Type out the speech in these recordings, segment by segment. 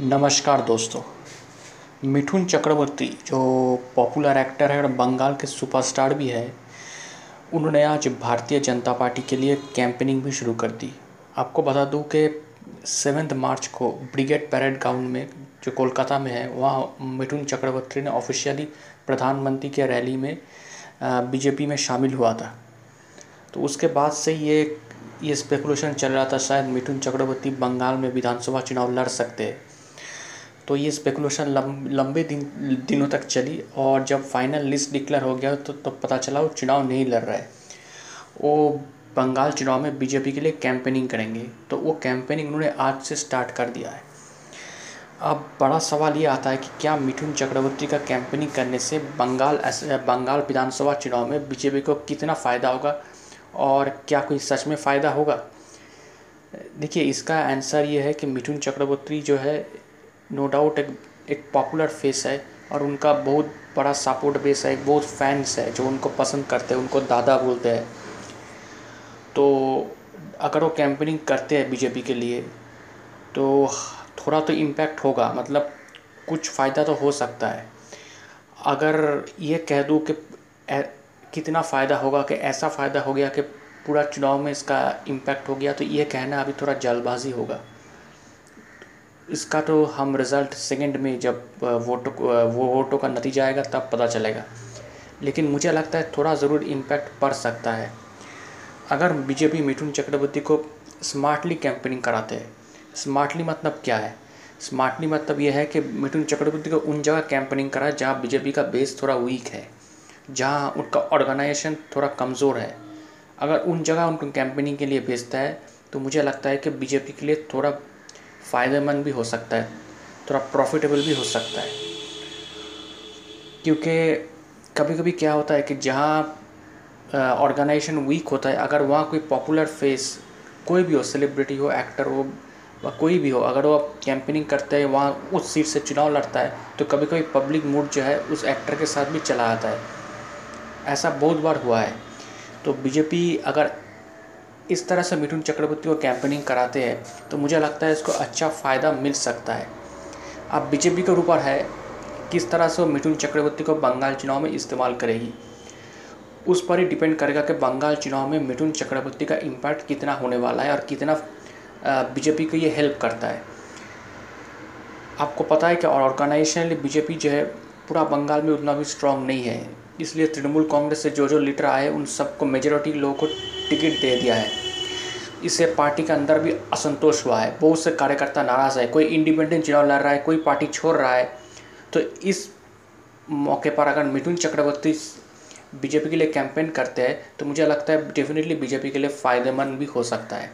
नमस्कार दोस्तों। मिठुन चक्रवर्ती, जो पॉपुलर एक्टर है और बंगाल के सुपरस्टार भी है, उन्होंने आज भारतीय जनता पार्टी के लिए कैंपेनिंग भी शुरू कर दी। आपको बता दूँ कि सेवेंथ मार्च को ब्रिगेड पैरेड ग्राउंड में जो कोलकाता में है, वहाँ मिठुन चक्रवर्ती ने ऑफिशियली प्रधानमंत्री के रैली में बीजेपी में शामिल हुआ था। तो उसके बाद से ये ये स्पेकुलेशन चल रहा था, शायद मिठुन चक्रवर्ती बंगाल में विधानसभा चुनाव लड़ सकते हैं। तो ये स्पेकुलेशन लंबे दिन, दिनों तक चली और जब फाइनल लिस्ट डिक्लेयर हो गया तो तो पता चला वो चुनाव नहीं लड़ रहा है। वो बंगाल चुनाव में बीजेपी के लिए कैंपेनिंग करेंगे तो वो कैंपेनिंग उन्होंने आज से स्टार्ट कर दिया है। अब बड़ा सवाल ये आता है कि क्या मिथुन चक्रवर्ती का कैंपेनिंग करने से बंगाल बंगाल विधानसभा चुनाव में बीजेपी को कितना फ़ायदा होगा और क्या कोई सच में फ़ायदा होगा? देखिए, इसका आंसर ये है कि मिथुन चक्रवर्ती जो है नो डाउट एक एक पॉपुलर फेस है और उनका बहुत बड़ा सपोर्ट बेस है, बहुत फैंस है जो उनको पसंद करते हैं, उनको दादा बोलते हैं। तो अगर वो कैंपेनिंग करते हैं बीजेपी के लिए तो थोड़ा तो इम्पैक्ट होगा मतलब कुछ फ़ायदा तो हो सकता है। अगर ये कह दूँ कि कितना फ़ायदा होगा कि ऐसा फ़ायदा हो गया कि पूरा चुनाव में इसका इम्पैक्ट हो गया तो ये कहना अभी थोड़ा जल्दबाजी होगा। इसका तो हम रिज़ल्ट सेकंड में जब वोटों वो वोटों का नतीजा आएगा, तब पता चलेगा। लेकिन मुझे लगता है थोड़ा ज़रूर इम्पैक्ट पड़ सकता है। अगर बीजेपी मिथुन चक्रवर्ती को स्मार्टली कैंपेनिंग कराते हैं स्मार्टली मतलब क्या है? स्मार्टली मतलब यह है कि मिथुन चक्रवर्ती को उन जगह कैंपेनिंग कराए जहाँ बीजेपी का बेस थोड़ा वीक है, जहाँ उनका ऑर्गेनाइजेशन थोड़ा कमज़ोर है। अगर उन जगह उनको कैंपेनिंग के लिए भेजता है तो मुझे लगता है कि बीजेपी के लिए थोड़ा फ़ायदेमंद भी हो सकता है, थोड़ा प्रॉफिटेबल भी हो सकता है। क्योंकि कभी कभी क्या होता है कि जहाँ ऑर्गेनाइजेशन वीक होता है, अगर वहाँ कोई पॉपुलर फेस कोई भी हो सेलिब्रिटी हो एक्टर हो कोई भी हो, अगर वो कैंपेनिंग करते हैं, वहाँ उस सीट से चुनाव लड़ता है तो कभी कभी पब्लिक मूड जो है, उस एक्टर के साथ भी चला आता है। ऐसा बहुत बार हुआ है। तो बीजेपी अगर इस तरह से मिठुन चक्रवर्ती को कैंपेनिंग कराते हैं तो मुझे लगता है इसको अच्छा फ़ायदा मिल सकता है। अब बीजेपी के ऊपर है, किस तरह से वो मिठुन चक्रवर्ती को बंगाल चुनाव में इस्तेमाल करेगी? उस पर ही डिपेंड करेगा कि बंगाल चुनाव में मिठुन चक्रवर्ती का इम्पैक्ट कितना होने वाला है और कितना बीजेपी को ये हेल्प करता है। आपको पता है कि ऑर्गेनाइजेशनली बीजेपी जो है, पूरा बंगाल में उतना भी स्ट्रांग नहीं है। इसलिए तृणमूल कांग्रेस से जो जो लीडर आए, उन सबको मेजोरिटी लोगों को टिकट दे दिया है। इससे पार्टी के अंदर भी असंतोष हुआ है। बहुत से कार्यकर्ता नाराज़ है। कोई इंडिपेंडेंट चुनाव लड़ रहा है, कोई पार्टी छोड़ रहा है। तो इस मौके पर अगर मिथुन चक्रवर्ती बीजेपी के लिए कैंपेन करते हैं तो मुझे लगता है डेफिनेटली बीजेपी के लिए फ़ायदेमंद भी हो सकता है।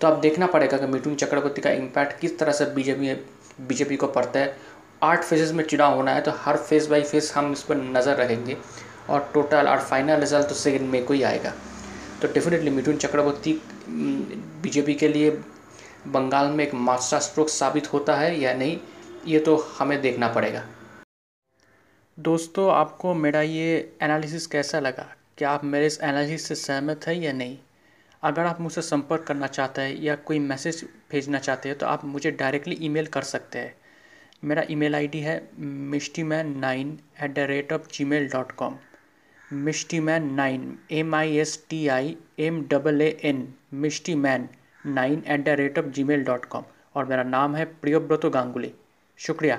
तो अब देखना पड़ेगा कि मिथुन चक्रवर्ती का इम्पैक्ट किस तरह से बीजेपी बीजेपी को पड़ता है। आठ फेजेस में चुनाव होना है तो हर फ़ेज़ बाई फ़ेज़ हम इस पर नज़र रहेंगे और टोटल और फाइनल रिज़ल्ट तो सेकेंड में को ही आएगा। तो डेफिनेटली मिथुन चक्रवर्ती बीजेपी के लिए बंगाल में एक मास्टर स्ट्रोक साबित होता है या नहीं, ये तो हमें देखना पड़ेगा। दोस्तों, आपको मेरा ये एनालिसिस कैसा लगा? क्या आप मेरे इस एनालिसिस से सहमत हैं या नहीं? अगर आप मुझसे संपर्क करना चाहते हैं या कोई मैसेज भेजना चाहते हैं तो आप मुझे डायरेक्टली ईमेल कर सकते हैं। मेरा ईमेल आईडी है Mishti man nine at the rate of Gmail dot com Mishti man nine M I S T I M double A N Mishti man nine at the rate of Gmail dot com और मेरा नाम है प्रियोव्रत गांगुली। शुक्रिया।